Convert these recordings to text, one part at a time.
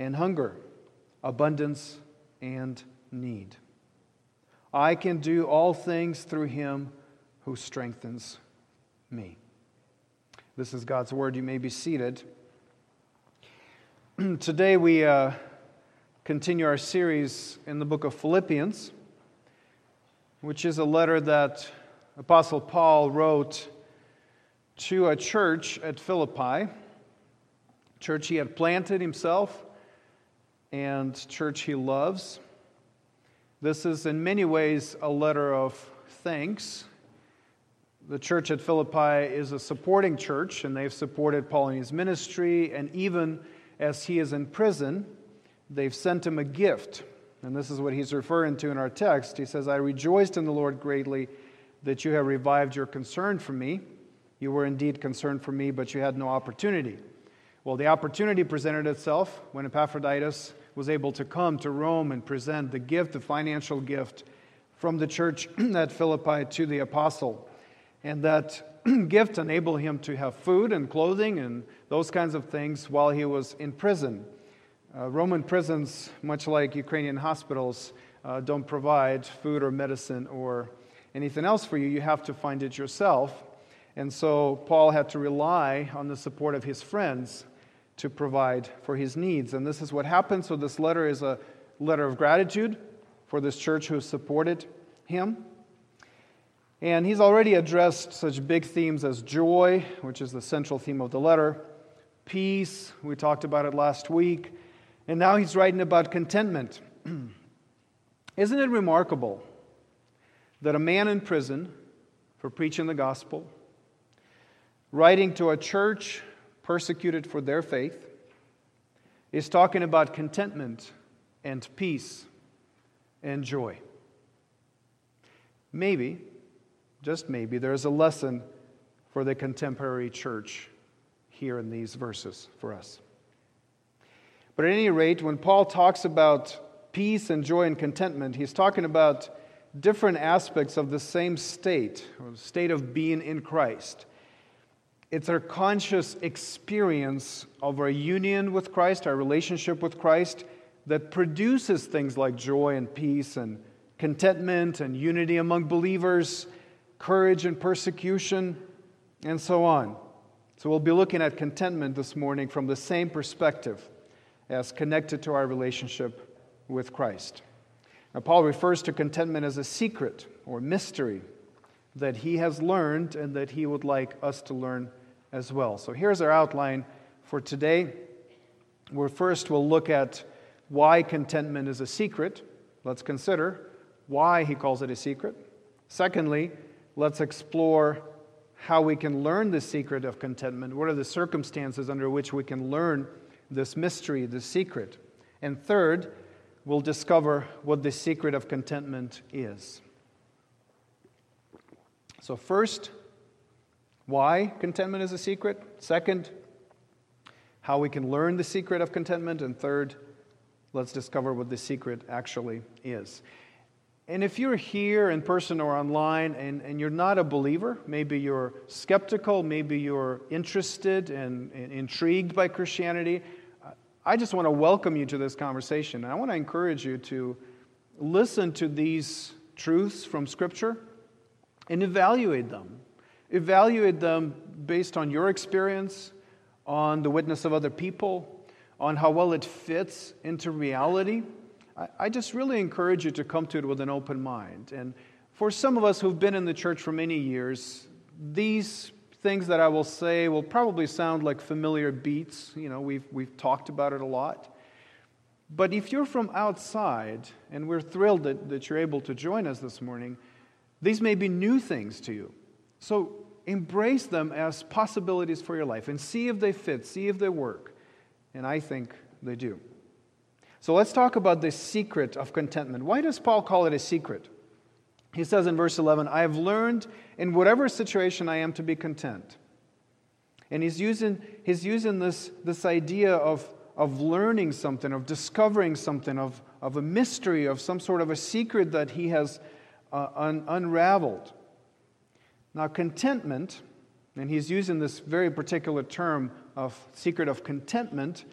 and hunger, abundance and need. I can do all things through him who strengthens me. This is God's word. You may be seated. Today we uh, continue our series in the book of Philippians, which is a letter that Apostle Paul wrote to a church at Philippi, church he had planted himself and church he loves. This is in many ways a letter of thanks. The church at Philippi is a supporting church, and they've supported Paul in his ministry, and even as he is in prison, they've sent him a gift. And this is what he's referring to in our text. He says, I rejoiced in the Lord greatly that you have revived your concern for me. You were indeed concerned for me, but you had no opportunity. Well, the opportunity presented itself when Epaphroditus was able to come to Rome and present the gift, the financial gift from the church at Philippi to the apostle. And that gift enabled him to have food and clothing and those kinds of things while he was in prison. Uh, Roman prisons, much like Ukrainian hospitals, uh, don't provide food or medicine or anything else for you. You have to find it yourself. And so Paul had to rely on the support of his friends to provide for his needs. And this is what happened. So, this letter is a letter of gratitude for this church who supported him. And he's already addressed such big themes as joy, which is the central theme of the letter, peace, we talked about it last week, and now he's writing about contentment. Isn't it remarkable that a man in prison for preaching the gospel, writing to a church persecuted for their faith, is talking about contentment and peace and joy. Maybe, just maybe, there's a lesson for the contemporary church here in these verses for us. But at any rate, when Paul talks about peace and joy and contentment, he's talking about different aspects of the same state, state of being in Christ. It's our conscious experience of our union with Christ, our relationship with Christ, that produces things like joy and peace and contentment and unity among believers, courage and persecution, and so on. So we'll be looking at contentment this morning from the same perspective as connected to our relationship with Christ. Now, Paul refers to contentment as a secret or mystery that he has learned and that he would like us to learn as well. So here's our outline for today. Where first we'll look at why contentment is a secret. Let's consider why he calls it a secret. Secondly, let's explore how we can learn the secret of contentment. What are the circumstances under which we can learn this mystery, this secret? And third, we'll discover what the secret of contentment is. So, first, why contentment is a secret. Second, how we can learn the secret of contentment. And third, let's discover what the secret actually is. And if you're here in person or online and, and you're not a believer, maybe you're skeptical, maybe you're interested and, and intrigued by Christianity, I just want to welcome you to this conversation. And I want to encourage you to listen to these truths from Scripture and evaluate them. Evaluate them based on your experience, on the witness of other people, on how well it fits into reality. I, just really encourage you to come to it with an open mind. And for some of us who've been in the church for many years, these things that I will say will probably sound like familiar beats. You know, we've, we've talked about it a lot. But if you're from outside, and we're thrilled that, that you're able to join us this morning, these may be new things to you. So embrace them as possibilities for your life and see if they fit, see if they work. And I think they do. So let's talk about the secret of contentment. Why does Paul call it a secret? He says in verse 11, I have learned in whatever situation I am to be content. And he's using, he's using this, this idea of, of learning something, of discovering something, of, of a mystery, of some sort of a secret that he has uh, un, unraveled. Now, contentment, and he's using this very particular term of secret of contentment,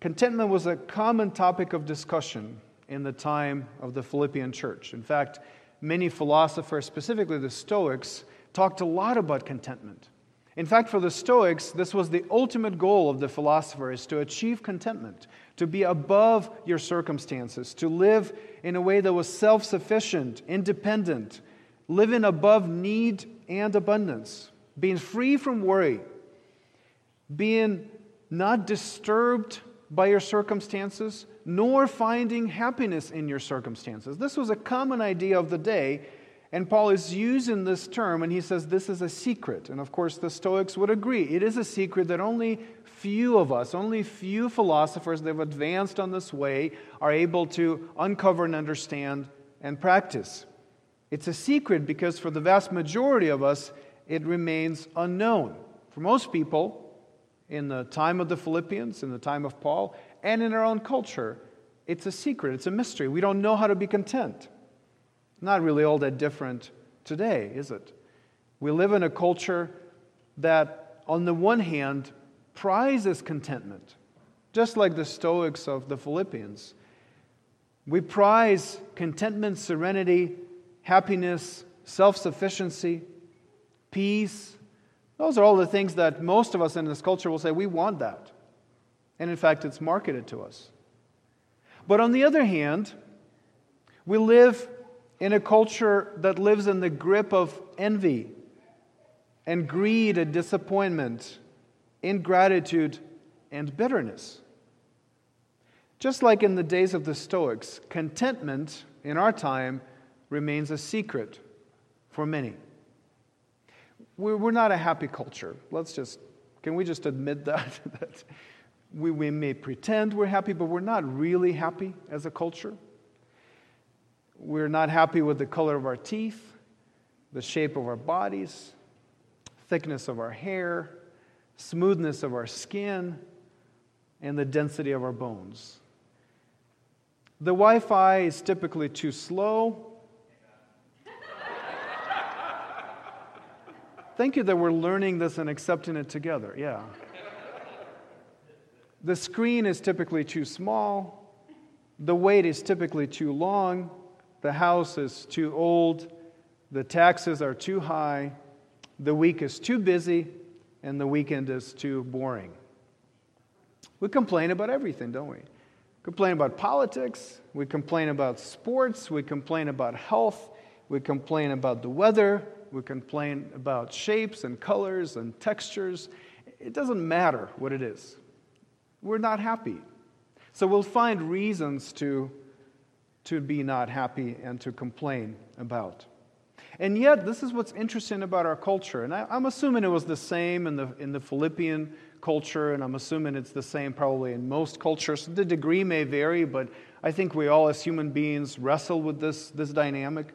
Contentment was a common topic of discussion in the time of the Philippian church. In fact, many philosophers, specifically the Stoics, talked a lot about contentment. In fact, for the Stoics, this was the ultimate goal of the philosophers to achieve contentment, to be above your circumstances, to live in a way that was self sufficient, independent, living above need and abundance, being free from worry, being not disturbed by your circumstances, nor finding happiness in your circumstances. This was a common idea of the day, and Paul is using this term, and he says this is a secret. And of course, the Stoics would agree. It is a secret that only few of us, only few philosophers that have advanced on this way, are able to uncover and understand and practice. It's a secret because for the vast majority of us, it remains unknown. For most people, in the time of the Philippians, in the time of Paul, and in our own culture. It's a secret, it's a mystery. We don't know how to be content. Not really all that different today, is it? We live in a culture that, on the one hand, prizes contentment, just like the Stoics of the Philippians. We prize contentment, serenity, happiness, self sufficiency, peace, those are all the things that most of us in this culture will say, we want that. And in fact, it's marketed to us. But on the other hand, we live in a culture that lives in the grip of envy and greed and disappointment, ingratitude and bitterness. Just like in the days of the Stoics, contentment in our time remains a secret for many we're not a happy culture. Let's just, can we just admit that? that we, we may pretend we're happy, but we're not really happy as a culture. We're not happy with the color of our teeth, the shape of our bodies, thickness of our hair, smoothness of our skin, and the density of our bones. The Wi Fi is typically too slow Thank you that we're learning this and accepting it together. Yeah. The screen is typically too small. The wait is typically too long. The house is too old. The taxes are too high. The week is too busy. And the weekend is too boring. We complain about everything, don't we? complain about politics. We complain about sports. We complain about health. We complain about the weather we complain about shapes and colors and textures. It doesn't matter what it is. We're not happy. So we'll find reasons to, to be not happy and to complain about. And yet, this is what's interesting about our culture. And I, am assuming it was the same in the, in the Philippian culture, and I'm assuming it's the same probably in most cultures. The degree may vary, but I think we all, as human beings, wrestle with this, this dynamic.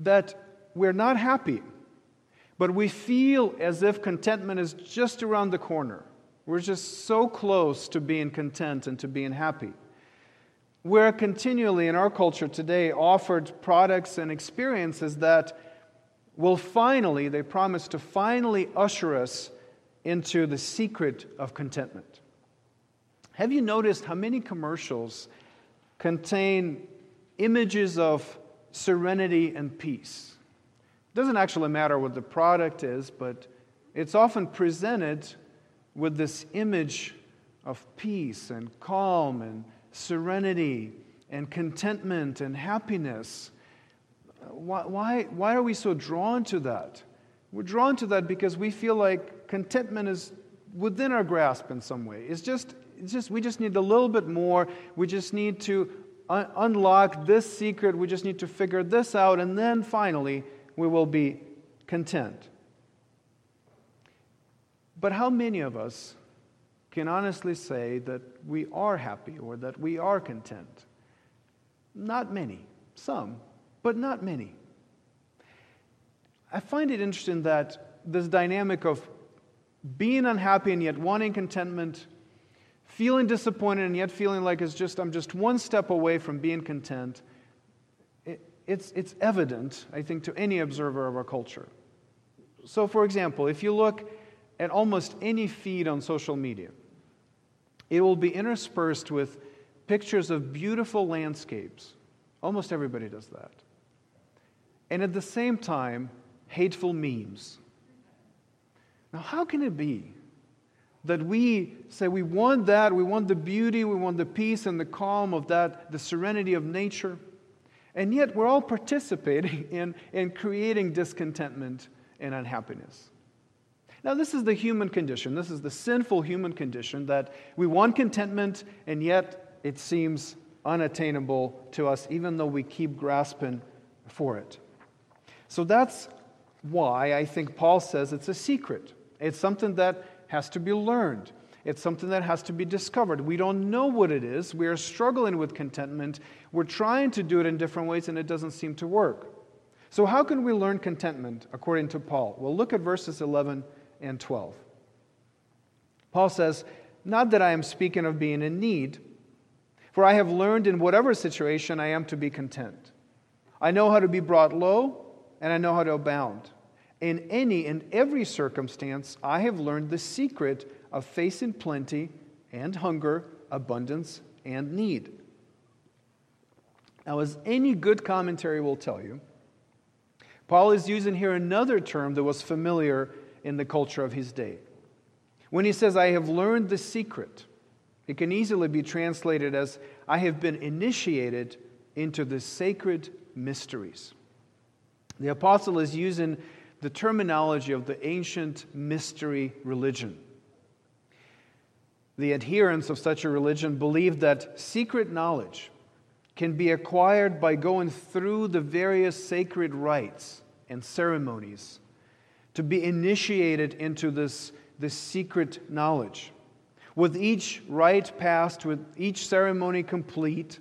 That we're not happy, but we feel as if contentment is just around the corner. We're just so close to being content and to being happy. We're continually in our culture today offered products and experiences that will finally, they promise to finally usher us into the secret of contentment. Have you noticed how many commercials contain images of serenity and peace? It doesn't actually matter what the product is, but it's often presented with this image of peace and calm and serenity and contentment and happiness. Why, why, why are we so drawn to that? We're drawn to that because we feel like contentment is within our grasp in some way. It's just, it's just we just need a little bit more. We just need to un- unlock this secret. We just need to figure this out. And then finally, we will be content. But how many of us can honestly say that we are happy or that we are content? Not many, some, but not many. I find it interesting that this dynamic of being unhappy and yet wanting contentment, feeling disappointed and yet feeling like it's just I'm just one step away from being content, it's, it's evident, I think, to any observer of our culture. So, for example, if you look at almost any feed on social media, it will be interspersed with pictures of beautiful landscapes. Almost everybody does that. And at the same time, hateful memes. Now, how can it be that we say we want that, we want the beauty, we want the peace and the calm of that, the serenity of nature, and yet we're all participating in, in creating discontentment and unhappiness? Now, this is the human condition. This is the sinful human condition that we want contentment, and yet it seems unattainable to us, even though we keep grasping for it. So that's why I think Paul says it's a secret. It's something that has to be learned. It's something that has to be discovered. We don't know what it is. We are struggling with contentment. We're trying to do it in different ways, and it doesn't seem to work. So, how can we learn contentment according to Paul? Well, look at verses 11 and 12. Paul says, Not that I am speaking of being in need, for I have learned in whatever situation I am to be content. I know how to be brought low, and I know how to abound. In any and every circumstance, I have learned the secret of facing plenty and hunger, abundance and need. Now, as any good commentary will tell you, Paul is using here another term that was familiar in the culture of his day. When he says, I have learned the secret, it can easily be translated as, I have been initiated into the sacred mysteries. The apostle is using the terminology of the ancient mystery religion. The adherents of such a religion believe that secret knowledge can be acquired by going through the various sacred rites and ceremonies to be initiated into this, this secret knowledge. With each rite passed, with each ceremony complete,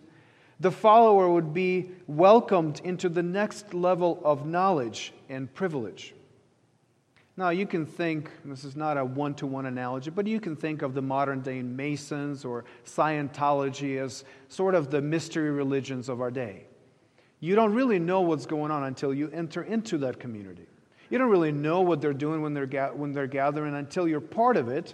the follower would be welcomed into the next level of knowledge and privilege. Now, you can think, this is not a one to one analogy, but you can think of the modern day Masons or Scientology as sort of the mystery religions of our day. You don't really know what's going on until you enter into that community. You don't really know what they're doing when they're, ga- when they're gathering until you're part of it.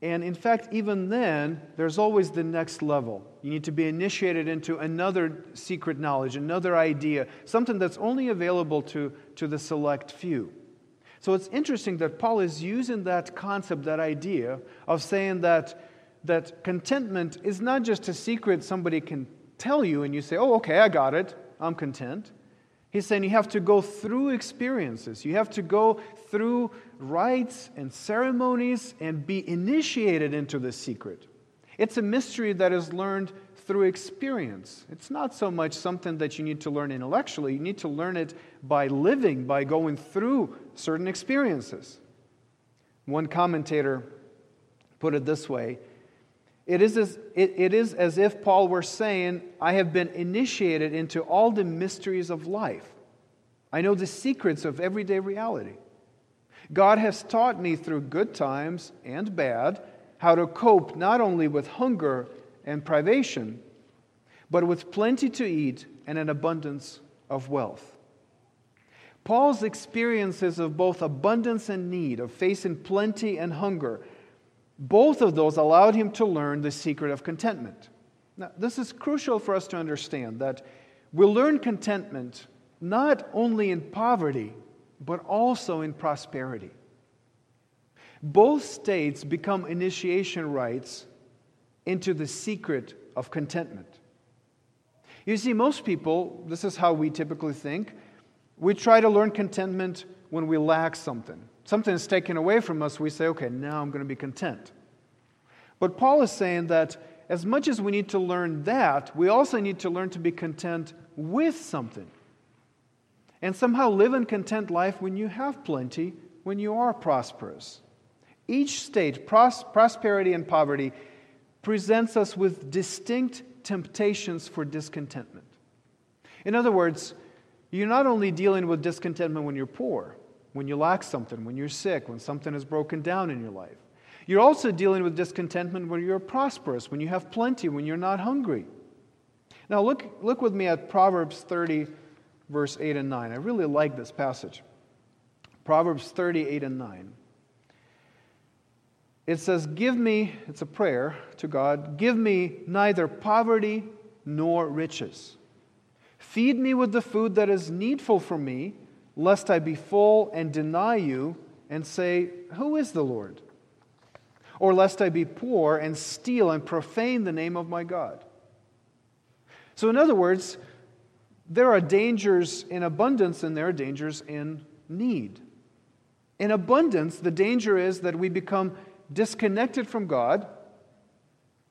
And in fact, even then, there's always the next level. You need to be initiated into another secret knowledge, another idea, something that's only available to, to the select few. So it's interesting that Paul is using that concept, that idea of saying that, that contentment is not just a secret somebody can tell you and you say, oh, okay, I got it, I'm content. He's saying you have to go through experiences. You have to go through rites and ceremonies and be initiated into the secret. It's a mystery that is learned through experience. It's not so much something that you need to learn intellectually, you need to learn it by living, by going through certain experiences. One commentator put it this way it is, as, it, it is as if Paul were saying, I have been initiated into all the mysteries of life. I know the secrets of everyday reality. God has taught me through good times and bad how to cope not only with hunger and privation, but with plenty to eat and an abundance of wealth. Paul's experiences of both abundance and need, of facing plenty and hunger, both of those allowed him to learn the secret of contentment. Now, this is crucial for us to understand that we'll learn contentment not only in poverty, but also in prosperity. Both states become initiation rites into the secret of contentment. You see, most people, this is how we typically think, we try to learn contentment when we lack something something is taken away from us, we say, okay, now I'm going to be content. But Paul is saying that as much as we need to learn that, we also need to learn to be content with something. And somehow live a content life when you have plenty, when you are prosperous. Each state, pros- prosperity and poverty, presents us with distinct temptations for discontentment. In other words, you're not only dealing with discontentment when you're poor, when you lack something, when you're sick, when something is broken down in your life. You're also dealing with discontentment when you're prosperous, when you have plenty, when you're not hungry. Now, look, look with me at Proverbs 30, verse 8 and 9. I really like this passage. Proverbs 38 and 9. It says, Give me, it's a prayer to God, give me neither poverty nor riches. Feed me with the food that is needful for me, lest I be full and deny you and say, Who is the Lord? Or lest I be poor and steal and profane the name of my God. So, in other words, there are dangers in abundance and there are dangers in need. In abundance, the danger is that we become disconnected from God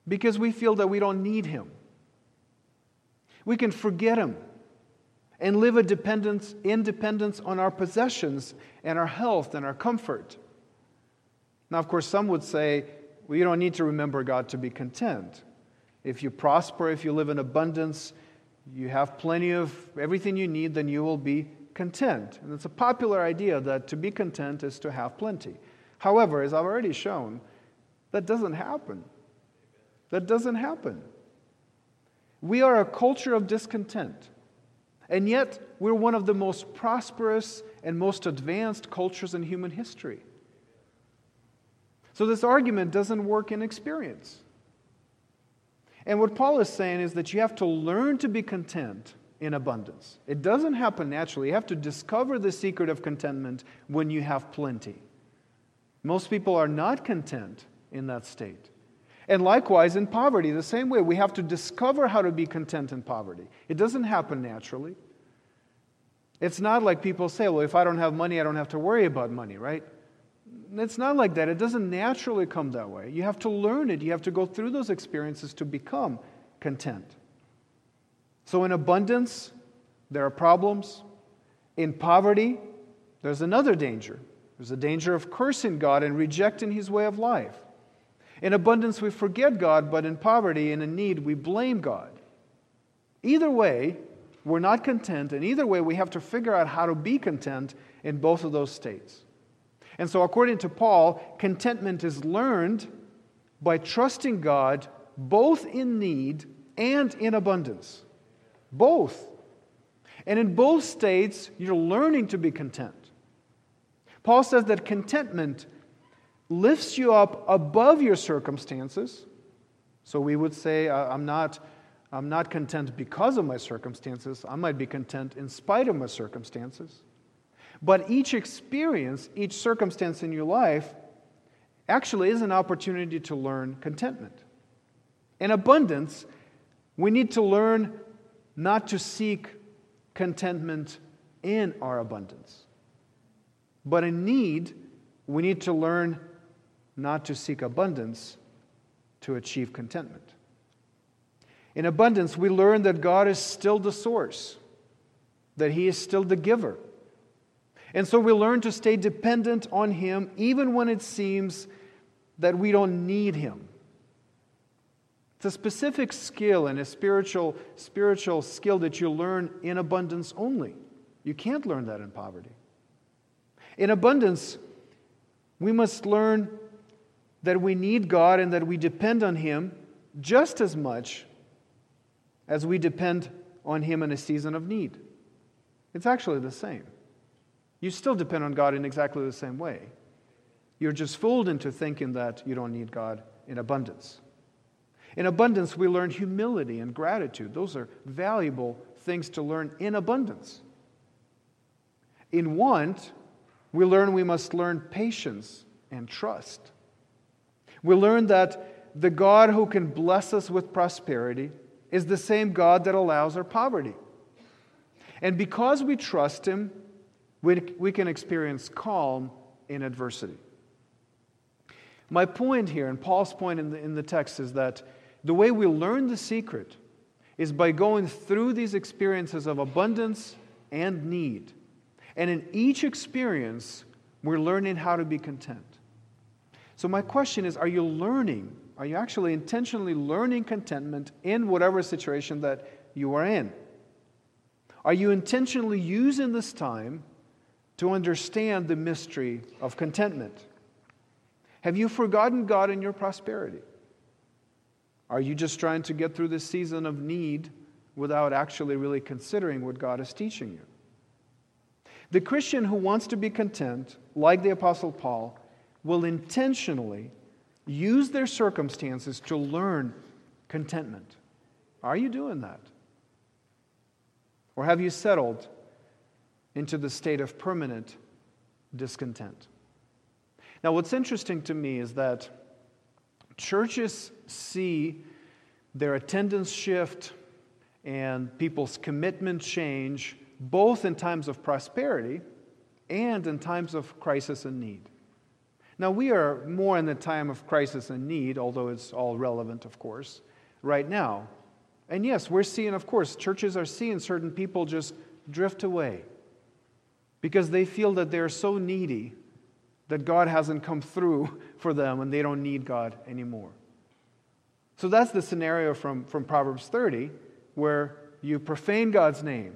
because we feel that we don't need Him. We can forget Him and live a dependence, independence on our possessions and our health and our comfort. Now, of course, some would say, well, you don't need to remember God to be content. If you prosper, if you live in abundance, you have plenty of everything you need, then you will be content. And it's a popular idea that to be content is to have plenty. However, as I've already shown, that doesn't happen. That doesn't happen. We are a culture of discontent. And yet, we're one of the most prosperous and most advanced cultures in human history. So, this argument doesn't work in experience. And what Paul is saying is that you have to learn to be content in abundance. It doesn't happen naturally. You have to discover the secret of contentment when you have plenty. Most people are not content in that state. And likewise, in poverty, the same way, we have to discover how to be content in poverty. It doesn't happen naturally. It's not like people say, well, if I don't have money, I don't have to worry about money, right? It's not like that. It doesn't naturally come that way. You have to learn it, you have to go through those experiences to become content. So, in abundance, there are problems. In poverty, there's another danger. There's a danger of cursing God and rejecting his way of life. In abundance, we forget God, but in poverty and in need, we blame God. Either way, we're not content, and either way, we have to figure out how to be content in both of those states. And so, according to Paul, contentment is learned by trusting God both in need and in abundance. Both. And in both states, you're learning to be content. Paul says that contentment lifts you up above your circumstances. So we would say, uh, I'm not, I'm not content because of my circumstances. I might be content in spite of my circumstances. But each experience, each circumstance in your life, actually is an opportunity to learn contentment. In abundance, we need to learn not to seek contentment in our abundance. But in need, we need to learn not to seek abundance to achieve contentment. In abundance, we learn that God is still the source, that He is still the giver. And so we learn to stay dependent on Him even when it seems that we don't need Him. It's a specific skill and a spiritual, spiritual skill that you learn in abundance only. You can't learn that in poverty. In abundance, we must learn that we need God and that we depend on Him just as much as we depend on Him in a season of need. It's actually the same. You still depend on God in exactly the same way. You're just fooled into thinking that you don't need God in abundance. In abundance, we learn humility and gratitude. Those are valuable things to learn in abundance. In want, we learn we must learn patience and trust. We learn that the God who can bless us with prosperity is the same God that allows our poverty. And because we trust Him, we, we can experience calm in adversity. My point here, and Paul's point in the, in the text, is that the way we learn the secret is by going through these experiences of abundance and need. And in each experience, we're learning how to be content. So, my question is are you learning? Are you actually intentionally learning contentment in whatever situation that you are in? Are you intentionally using this time to understand the mystery of contentment? Have you forgotten God in your prosperity? Are you just trying to get through this season of need without actually really considering what God is teaching you? The Christian who wants to be content, like the Apostle Paul, will intentionally use their circumstances to learn contentment. Are you doing that? Or have you settled into the state of permanent discontent? Now, what's interesting to me is that churches see their attendance shift and people's commitment change both in times of prosperity and in times of crisis and need. Now, we are more in the time of crisis and need, although it's all relevant, of course, right now. And yes, we're seeing, of course, churches are seeing certain people just drift away because they feel that they're so needy that God hasn't come through for them and they don't need God anymore. So that's the scenario from, from Proverbs 30 where you profane God's name,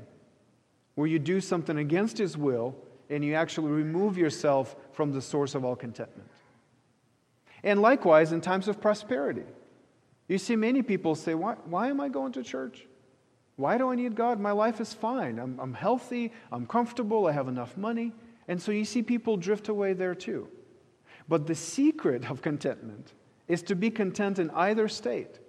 where you do something against His will, and you actually remove yourself from the source of all contentment. And likewise, in times of prosperity, you see many people say, Why, why am I going to church? Why do I need God? My life is fine. I'm, I'm healthy, I'm comfortable, I have enough money. And so you see people drift away there too. But the secret of contentment is to be content in either state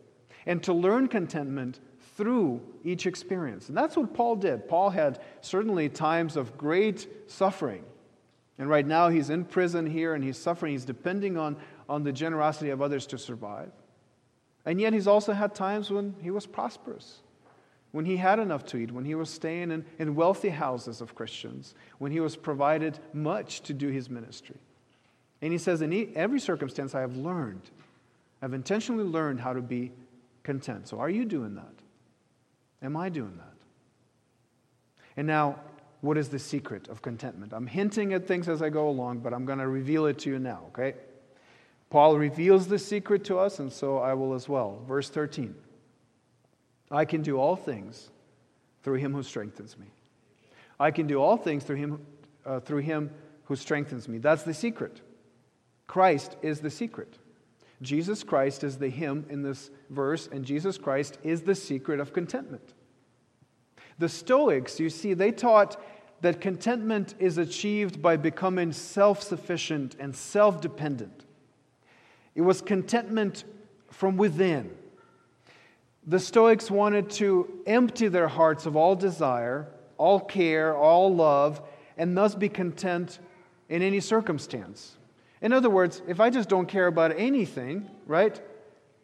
and to learn contentment through each experience. And that's what Paul did. Paul had certainly times of great suffering. And right now he's in prison here and he's suffering. He's depending on, on the generosity of others to survive. And yet he's also had times when he was prosperous when he had enough to eat, when he was staying in, in wealthy houses of Christians, when he was provided much to do his ministry. And he says, In every circumstance, I have learned, I've intentionally learned how to be content. So, are you doing that? Am I doing that? And now, what is the secret of contentment? I'm hinting at things as I go along, but I'm going to reveal it to you now, okay? Paul reveals the secret to us, and so I will as well. Verse 13. I can do all things through him who strengthens me. I can do all things through him, uh, through him who strengthens me. That's the secret. Christ is the secret. Jesus Christ is the him in this verse, and Jesus Christ is the secret of contentment. The Stoics, you see, they taught that contentment is achieved by becoming self sufficient and self dependent. It was contentment from within the Stoics wanted to empty their hearts of all desire, all care, all love, and thus be content in any circumstance. In other words, if I just don't care about anything, right,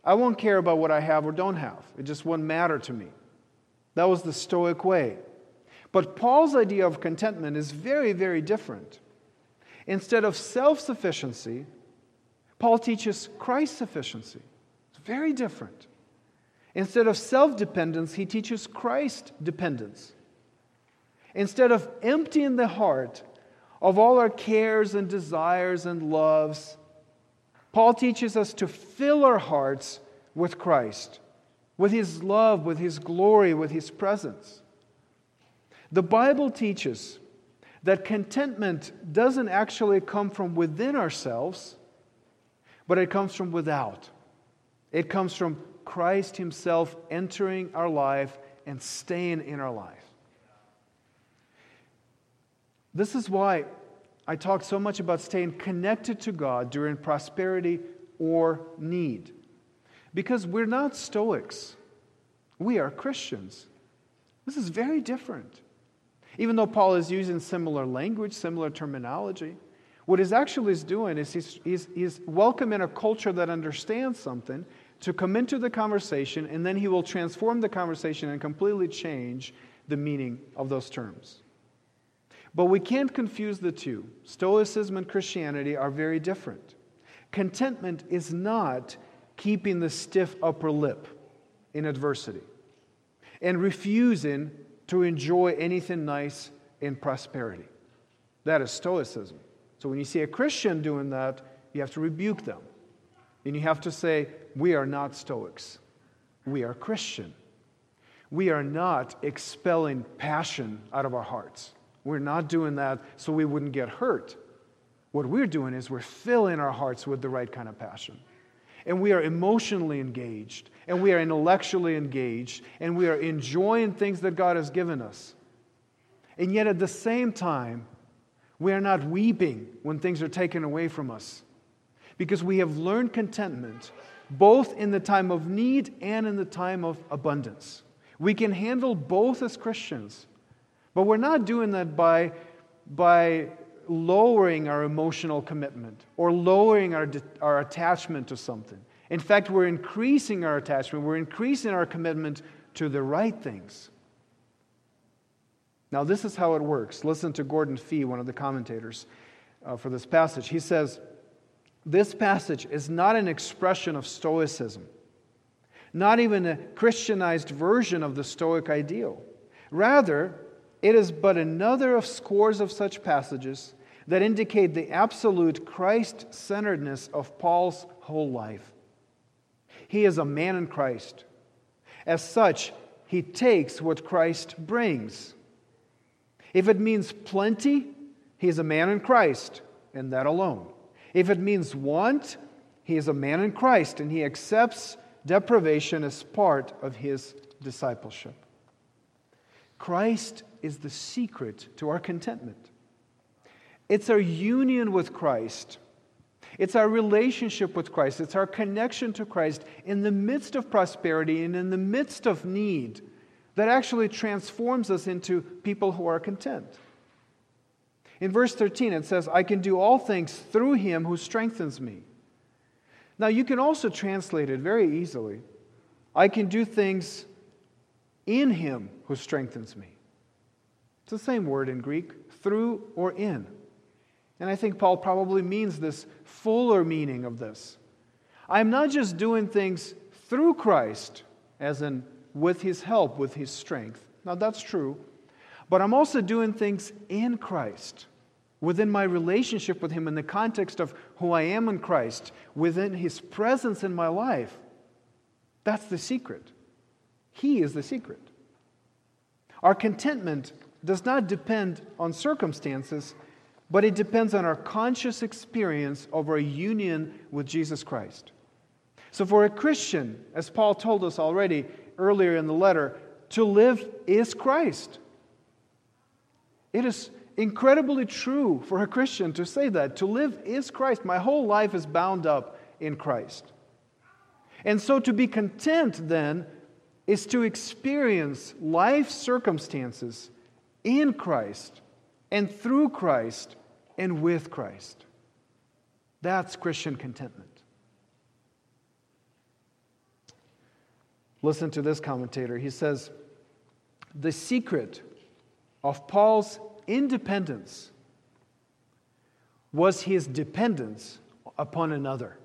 I won't care about what I have or don't have. It just won't matter to me. That was the Stoic way. But Paul's idea of contentment is very, very different. Instead of self sufficiency, Paul teaches Christ sufficiency. It's very different. Instead of self dependence, he teaches Christ dependence. Instead of emptying the heart of all our cares and desires and loves, Paul teaches us to fill our hearts with Christ, with his love, with his glory, with his presence. The Bible teaches that contentment doesn't actually come from within ourselves, but it comes from without. It comes from Christ Himself entering our life and staying in our life. This is why I talk so much about staying connected to God during prosperity or need. Because we're not Stoics, we are Christians. This is very different. Even though Paul is using similar language, similar terminology, what he's actually doing is he's, he's, he's welcoming a culture that understands something to come into the conversation, and then he will transform the conversation and completely change the meaning of those terms. But we can't confuse the two. Stoicism and Christianity are very different. Contentment is not keeping the stiff upper lip in adversity and refusing to enjoy anything nice in prosperity. That is Stoicism. So when you see a Christian doing that, you have to rebuke them. And you have to say, We are not Stoics. We are Christian. We are not expelling passion out of our hearts. We're not doing that so we wouldn't get hurt. What we're doing is we're filling our hearts with the right kind of passion. And we are emotionally engaged, and we are intellectually engaged, and we are enjoying things that God has given us. And yet at the same time, we are not weeping when things are taken away from us because we have learned contentment both in the time of need and in the time of abundance. We can handle both as Christians, but we're not doing that by, by lowering our emotional commitment or lowering our, our attachment to something. In fact, we're increasing our attachment, we're increasing our commitment to the right things. Now, this is how it works. Listen to Gordon Fee, one of the commentators uh, for this passage. He says, This passage is not an expression of Stoicism, not even a Christianized version of the Stoic ideal. Rather, it is but another of scores of such passages that indicate the absolute Christ centeredness of Paul's whole life. He is a man in Christ. As such, he takes what Christ brings. If it means plenty, he is a man in Christ, and that alone. If it means want, he is a man in Christ, and he accepts deprivation as part of his discipleship. Christ is the secret to our contentment. It's our union with Christ. It's our relationship with Christ. It's our connection to Christ in the midst of prosperity and in the midst of need that actually transforms us into people who are content. In verse 13, it says, I can do all things through him who strengthens me. Now, you can also translate it very easily I can do things in him who strengthens me. It's the same word in Greek, through or in. And I think Paul probably means this fuller meaning of this. I'm not just doing things through Christ, as in with his help, with his strength. Now, that's true. But I'm also doing things in Christ, within my relationship with him, in the context of who I am in Christ, within his presence in my life. That's the secret. He is the secret. Our contentment does not depend on circumstances, but it depends on our conscious experience of our union with Jesus Christ. So, for a Christian, as Paul told us already earlier in the letter, to live is Christ. It is incredibly true for a Christian to say that. To live is Christ. My whole life is bound up in Christ. And so, to be content then is to experience life circumstances in Christ and through Christ and with Christ. That's Christian contentment. Listen to this commentator. He says, The secret of Paul's independence was his dependence upon another.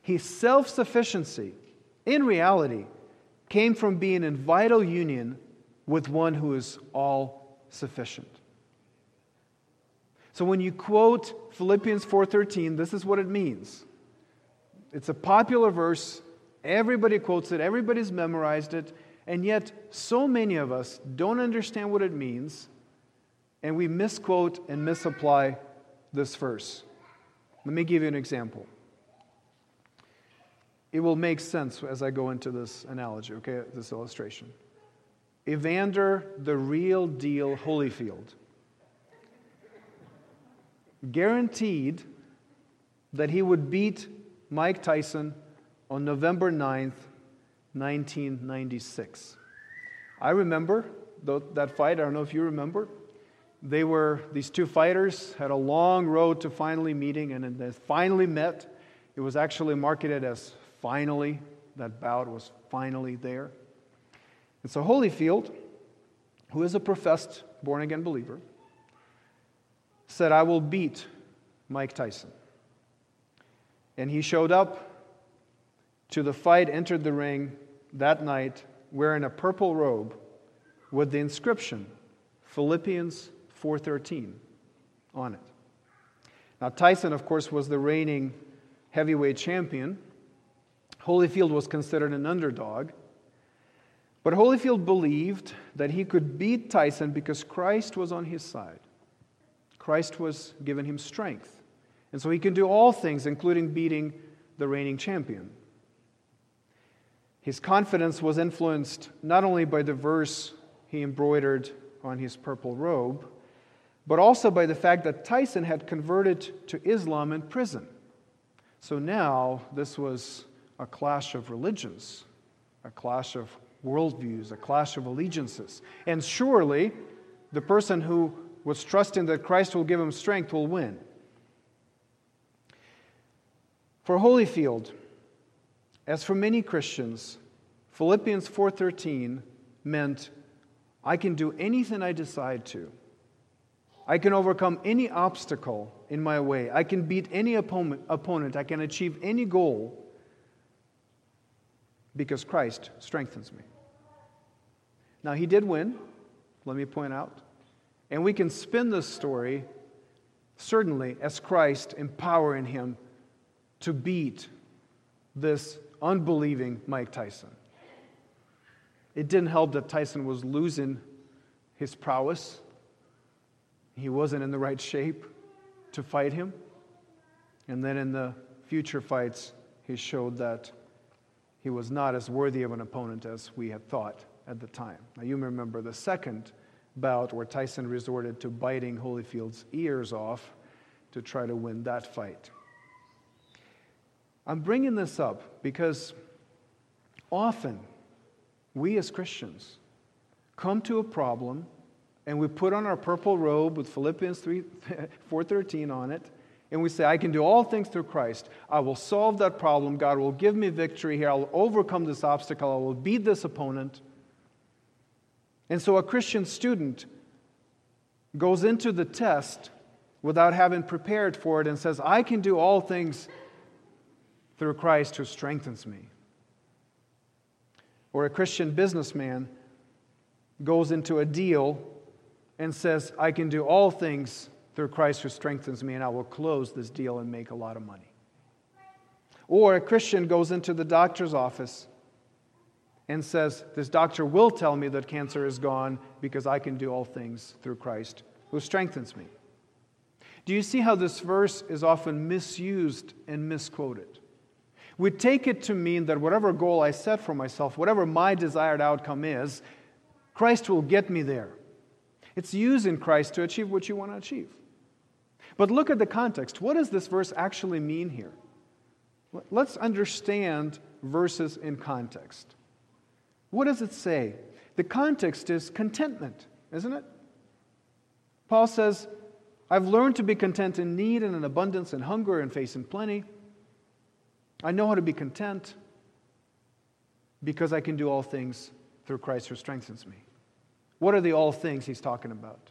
His self sufficiency, in reality, came from being in vital union with one who is all sufficient. So when you quote Philippians 4:13, this is what it means. It's a popular verse, everybody quotes it, everybody's memorized it, and yet so many of us don't understand what it means, and we misquote and misapply this verse. Let me give you an example. It will make sense as I go into this analogy, okay, this illustration. Evander, the real deal Holyfield, guaranteed that he would beat Mike Tyson on November 9th, 1996. I remember that fight. I don't know if you remember. They were, these two fighters had a long road to finally meeting, and they finally met. It was actually marketed as finally, that bout was finally there. And so Holyfield, who is a professed born again believer, said, I will beat Mike Tyson. And he showed up to the fight, entered the ring that night wearing a purple robe with the inscription Philippians 4:13 on it. Now, Tyson, of course, was the reigning heavyweight champion. Holyfield was considered an underdog. But Holyfield believed that he could beat Tyson because Christ was on his side. Christ was giving him strength. And so he can do all things, including beating the reigning champion. His confidence was influenced not only by the verse he embroidered on his purple robe, but also by the fact that Tyson had converted to Islam in prison. So now this was a clash of religions, a clash of worldviews, a clash of allegiances. And surely the person who was trusting that Christ will give him strength will win. For Holyfield, as for many Christians, Philippians 4:13 meant I can do anything I decide to. I can overcome any obstacle in my way. I can beat any opponent. I can achieve any goal because Christ strengthens me. Now, he did win, let me point out. And we can spin this story certainly as Christ empowering him to beat this unbelieving Mike Tyson. It didn't help that Tyson was losing his prowess he wasn't in the right shape to fight him. And then in the future fights, he showed that he was not as worthy of an opponent as we had thought at the time. Now, you remember the second bout where Tyson resorted to biting Holyfield's ears off to try to win that fight. I'm bringing this up because often we as Christians come to a problem and we put on our purple robe with Philippians 3, 4.13 on it, and we say, I can do all things through Christ. I will solve that problem. God will give me victory here. I'll overcome this obstacle. I will beat this opponent. And so a Christian student goes into the test without having prepared for it and says, I can do all things through Christ who strengthens me. Or a Christian businessman goes into a deal and says, I can do all things through Christ who strengthens me, and I will close this deal and make a lot of money. Or a Christian goes into the doctor's office and says, This doctor will tell me that cancer is gone because I can do all things through Christ who strengthens me. Do you see how this verse is often misused and misquoted? We take it to mean that whatever goal I set for myself, whatever my desired outcome is, Christ will get me there. It's used in Christ to achieve what you want to achieve. But look at the context. What does this verse actually mean here? Let's understand verses in context. What does it say? The context is contentment, isn't it? Paul says, I've learned to be content in need and in abundance and hunger and facing plenty. I know how to be content because I can do all things through Christ who strengthens me. What are the all things he's talking about?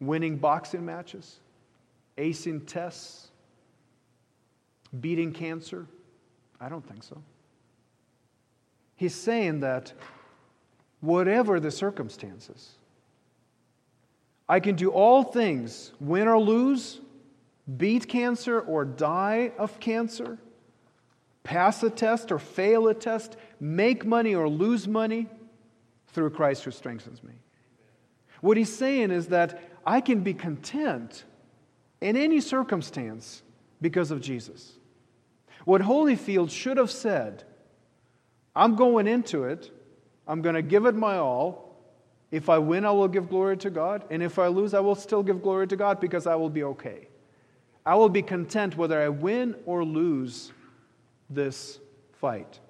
Winning boxing matches, acing tests, beating cancer? I don't think so. He's saying that whatever the circumstances, I can do all things, win or lose, beat cancer or die of cancer, pass a test or fail a test, make money or lose money through Christ who strengthens me. What he's saying is that I can be content in any circumstance because of Jesus. What Holyfield should have said, I'm going into it, I'm going to give it my all. If I win, I will give glory to God. And if I lose, I will still give glory to God because I will be okay. I will be content whether I win or lose this fight.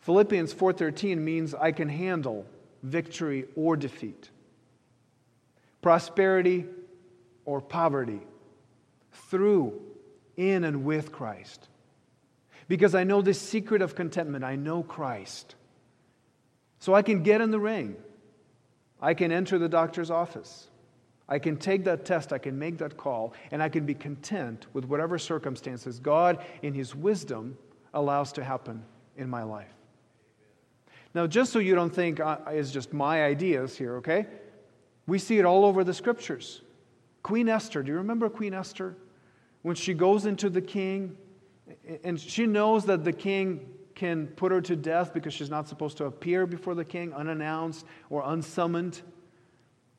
Philippians 4:13 means I can handle victory or defeat. Prosperity or poverty through in and with Christ. Because I know the secret of contentment. I know Christ. So I can get in the ring. I can enter the doctor's office. I can take that test, I can make that call, and I can be content with whatever circumstances God, in His wisdom, allows to happen in my life. Now, just so you don't think uh, it's just my ideas here, okay? We see it all over the scriptures. Queen Esther, do you remember Queen Esther? When she goes into the king, and she knows that the king can put her to death because she's not supposed to appear before the king unannounced or unsummoned.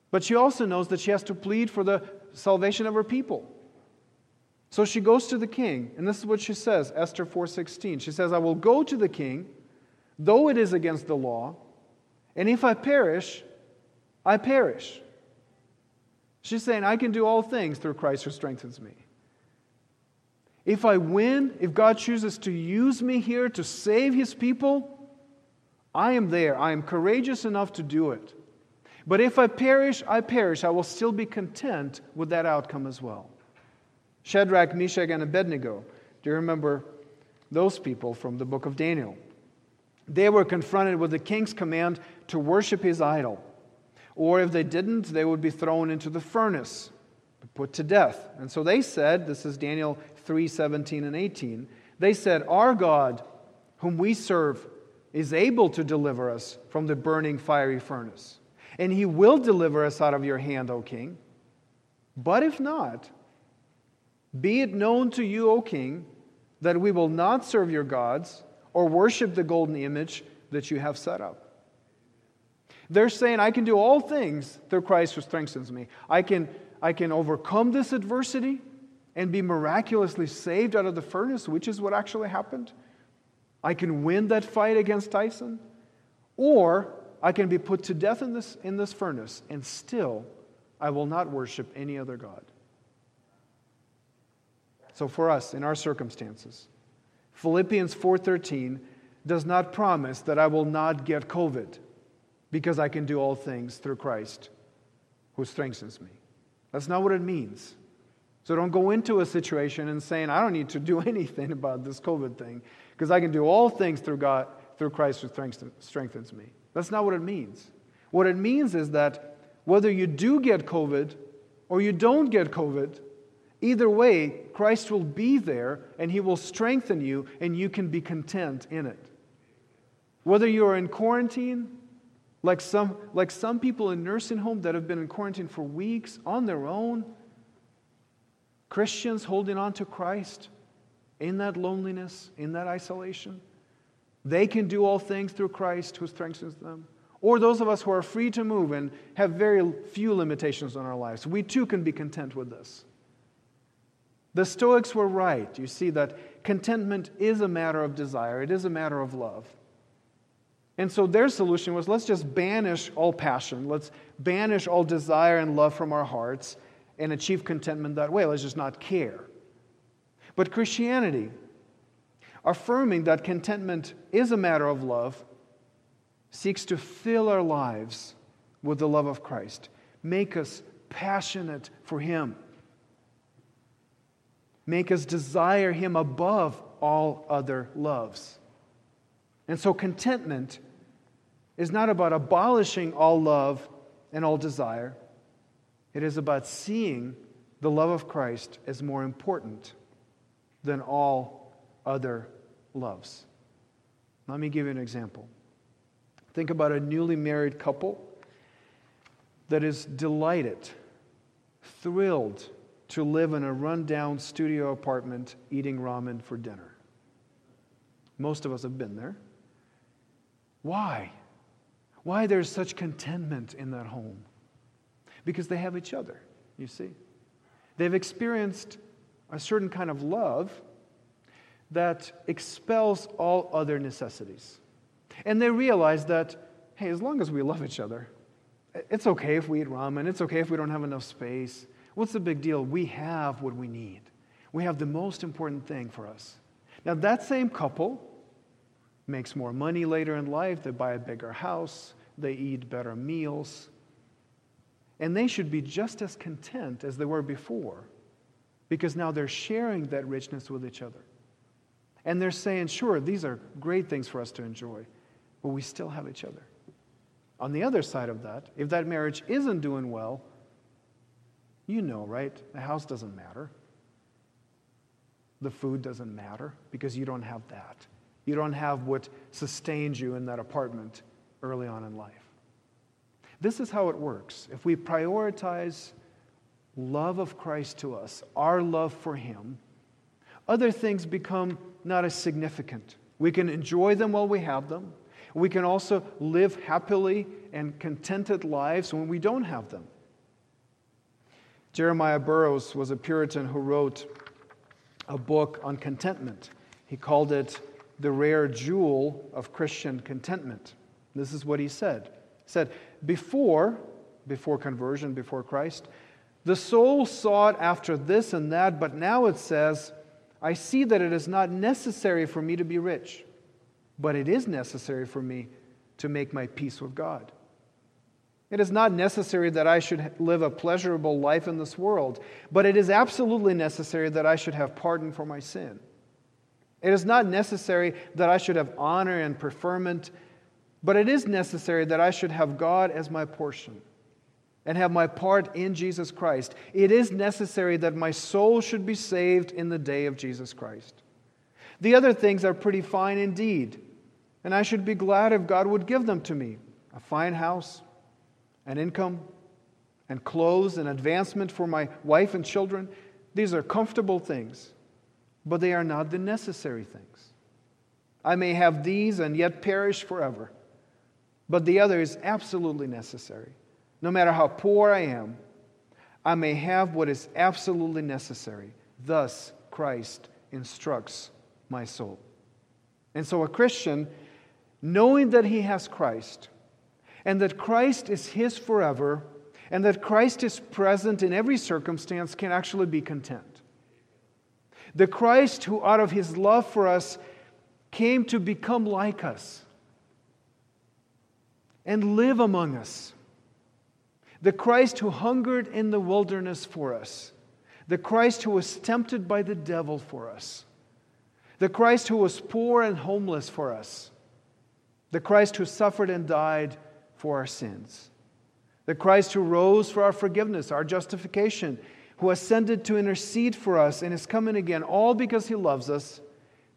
But she also knows that she has to plead for the salvation of her people. So she goes to the king, and this is what she says, Esther 4:16. She says, "I will go to the king, though it is against the law, and if I perish, I perish." She's saying, "I can do all things through Christ who strengthens me." If I win, if God chooses to use me here to save his people, I am there. I am courageous enough to do it. But if I perish, I perish. I will still be content with that outcome as well. Shadrach, Meshach, and Abednego. Do you remember those people from the book of Daniel? They were confronted with the king's command to worship his idol. Or if they didn't, they would be thrown into the furnace, put to death. And so they said, this is Daniel 3 17 and 18, they said, Our God, whom we serve, is able to deliver us from the burning fiery furnace, and he will deliver us out of your hand, O king. But if not, be it known to you, O king, that we will not serve your gods or worship the golden image that you have set up. They're saying, I can do all things through Christ who strengthens me. I can, I can overcome this adversity and be miraculously saved out of the furnace, which is what actually happened. I can win that fight against Tyson, or I can be put to death in this, in this furnace, and still I will not worship any other God. So for us, in our circumstances, Philippians 4:13 does not promise that I will not get COVID because I can do all things through Christ who strengthens me. That's not what it means. So don't go into a situation and saying, I don't need to do anything about this COVID thing because I can do all things through God, through Christ who strengthens me. That's not what it means. What it means is that whether you do get COVID or you don't get COVID, either way, Christ will be there and he will strengthen you and you can be content in it. Whether you are in quarantine, like some, like some people in nursing home that have been in quarantine for weeks on their own, Christians holding on to Christ in that loneliness, in that isolation, they can do all things through Christ who strengthens them. Or those of us who are free to move and have very few limitations on our lives, we too can be content with this. The Stoics were right. You see that contentment is a matter of desire, it is a matter of love. And so their solution was let's just banish all passion, let's banish all desire and love from our hearts, and achieve contentment that way. Let's just not care. But Christianity, affirming that contentment is a matter of love, seeks to fill our lives with the love of Christ, make us passionate for Him, make us desire Him above all other loves. And so, contentment is not about abolishing all love and all desire. It is about seeing the love of Christ as more important than all other loves. Let me give you an example. Think about a newly married couple that is delighted, thrilled to live in a rundown studio apartment eating ramen for dinner. Most of us have been there. Why? Why there's such contentment in that home? Because they have each other, you see. They've experienced a certain kind of love that expels all other necessities. And they realize that, hey, as long as we love each other, it's okay if we eat ramen, it's okay if we don't have enough space. What's the big deal? We have what we need. We have the most important thing for us. Now, that same couple makes more money later in life, they buy a bigger house, they eat better meals, and they should be just as content as they were before because now they're sharing that richness with each other. And they're saying, sure, these are great things for us to enjoy, but we still have each other. On the other side of that, if that marriage isn't doing well, you know, right? The house doesn't matter. The food doesn't matter because you don't have that. You don't have what sustains you in that apartment early on in life. This is how it works. If we prioritize love of Christ to us, our love for Him, other things become not as significant. We can enjoy them while we have them. We can also live happily and contented lives when we don't have them. Jeremiah Burroughs was a Puritan who wrote a book on contentment. He called it The Rare Jewel of Christian Contentment. This is what he said. He said, Before, before conversion, before Christ, the soul sought after this and that, but now it says, I see that it is not necessary for me to be rich, but it is necessary for me to make my peace with God. It is not necessary that I should live a pleasurable life in this world, but it is absolutely necessary that I should have pardon for my sin. It is not necessary that I should have honor and preferment, but it is necessary that I should have God as my portion and have my part in Jesus Christ. It is necessary that my soul should be saved in the day of Jesus Christ. The other things are pretty fine indeed, and I should be glad if God would give them to me a fine house, an income, and clothes, and advancement for my wife and children. These are comfortable things, but they are not the necessary things. I may have these and yet perish forever, but the other is absolutely necessary. No matter how poor I am, I may have what is absolutely necessary. Thus, Christ instructs my soul. And so, a Christian, knowing that he has Christ, and that Christ is his forever, and that Christ is present in every circumstance, can actually be content. The Christ who, out of his love for us, came to become like us and live among us. The Christ who hungered in the wilderness for us, the Christ who was tempted by the devil for us, the Christ who was poor and homeless for us, the Christ who suffered and died for our sins, the Christ who rose for our forgiveness, our justification, who ascended to intercede for us and is coming again, all because he loves us.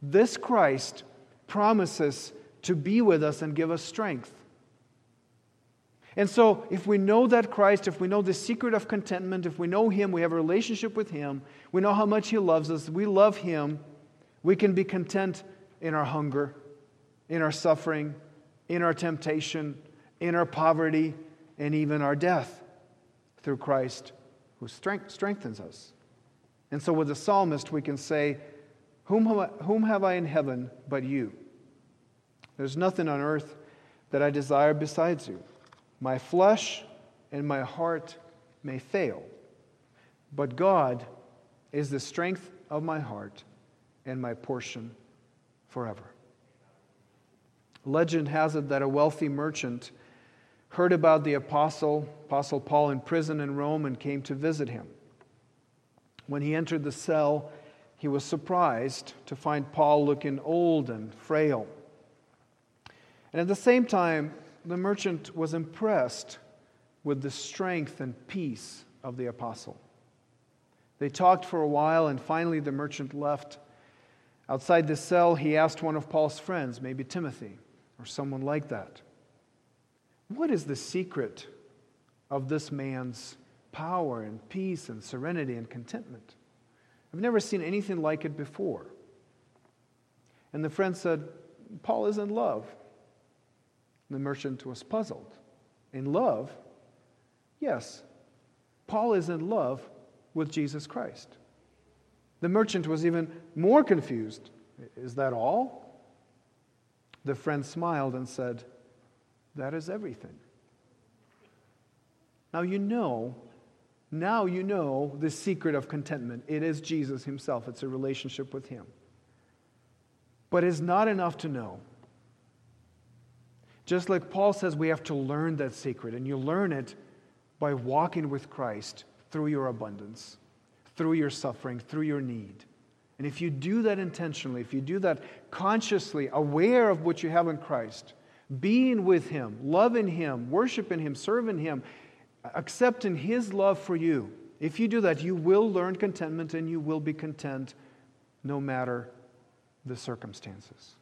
This Christ promises to be with us and give us strength. And so, if we know that Christ, if we know the secret of contentment, if we know Him, we have a relationship with Him, we know how much He loves us, we love Him, we can be content in our hunger, in our suffering, in our temptation, in our poverty, and even our death through Christ who strengthens us. And so, with the psalmist, we can say, Whom, whom have I in heaven but you? There's nothing on earth that I desire besides you. My flesh and my heart may fail, but God is the strength of my heart and my portion forever. Legend has it that a wealthy merchant heard about the apostle, Apostle Paul, in prison in Rome and came to visit him. When he entered the cell, he was surprised to find Paul looking old and frail. And at the same time, the merchant was impressed with the strength and peace of the apostle. They talked for a while, and finally the merchant left. Outside the cell, he asked one of Paul's friends, maybe Timothy or someone like that, What is the secret of this man's power and peace and serenity and contentment? I've never seen anything like it before. And the friend said, Paul is in love. The merchant was puzzled. In love? Yes, Paul is in love with Jesus Christ. The merchant was even more confused. Is that all? The friend smiled and said, That is everything. Now you know, now you know the secret of contentment. It is Jesus Himself, it's a relationship with Him. But it's not enough to know. Just like Paul says, we have to learn that secret, and you learn it by walking with Christ through your abundance, through your suffering, through your need. And if you do that intentionally, if you do that consciously, aware of what you have in Christ, being with Him, loving Him, worshiping Him, serving Him, accepting His love for you, if you do that, you will learn contentment and you will be content no matter the circumstances.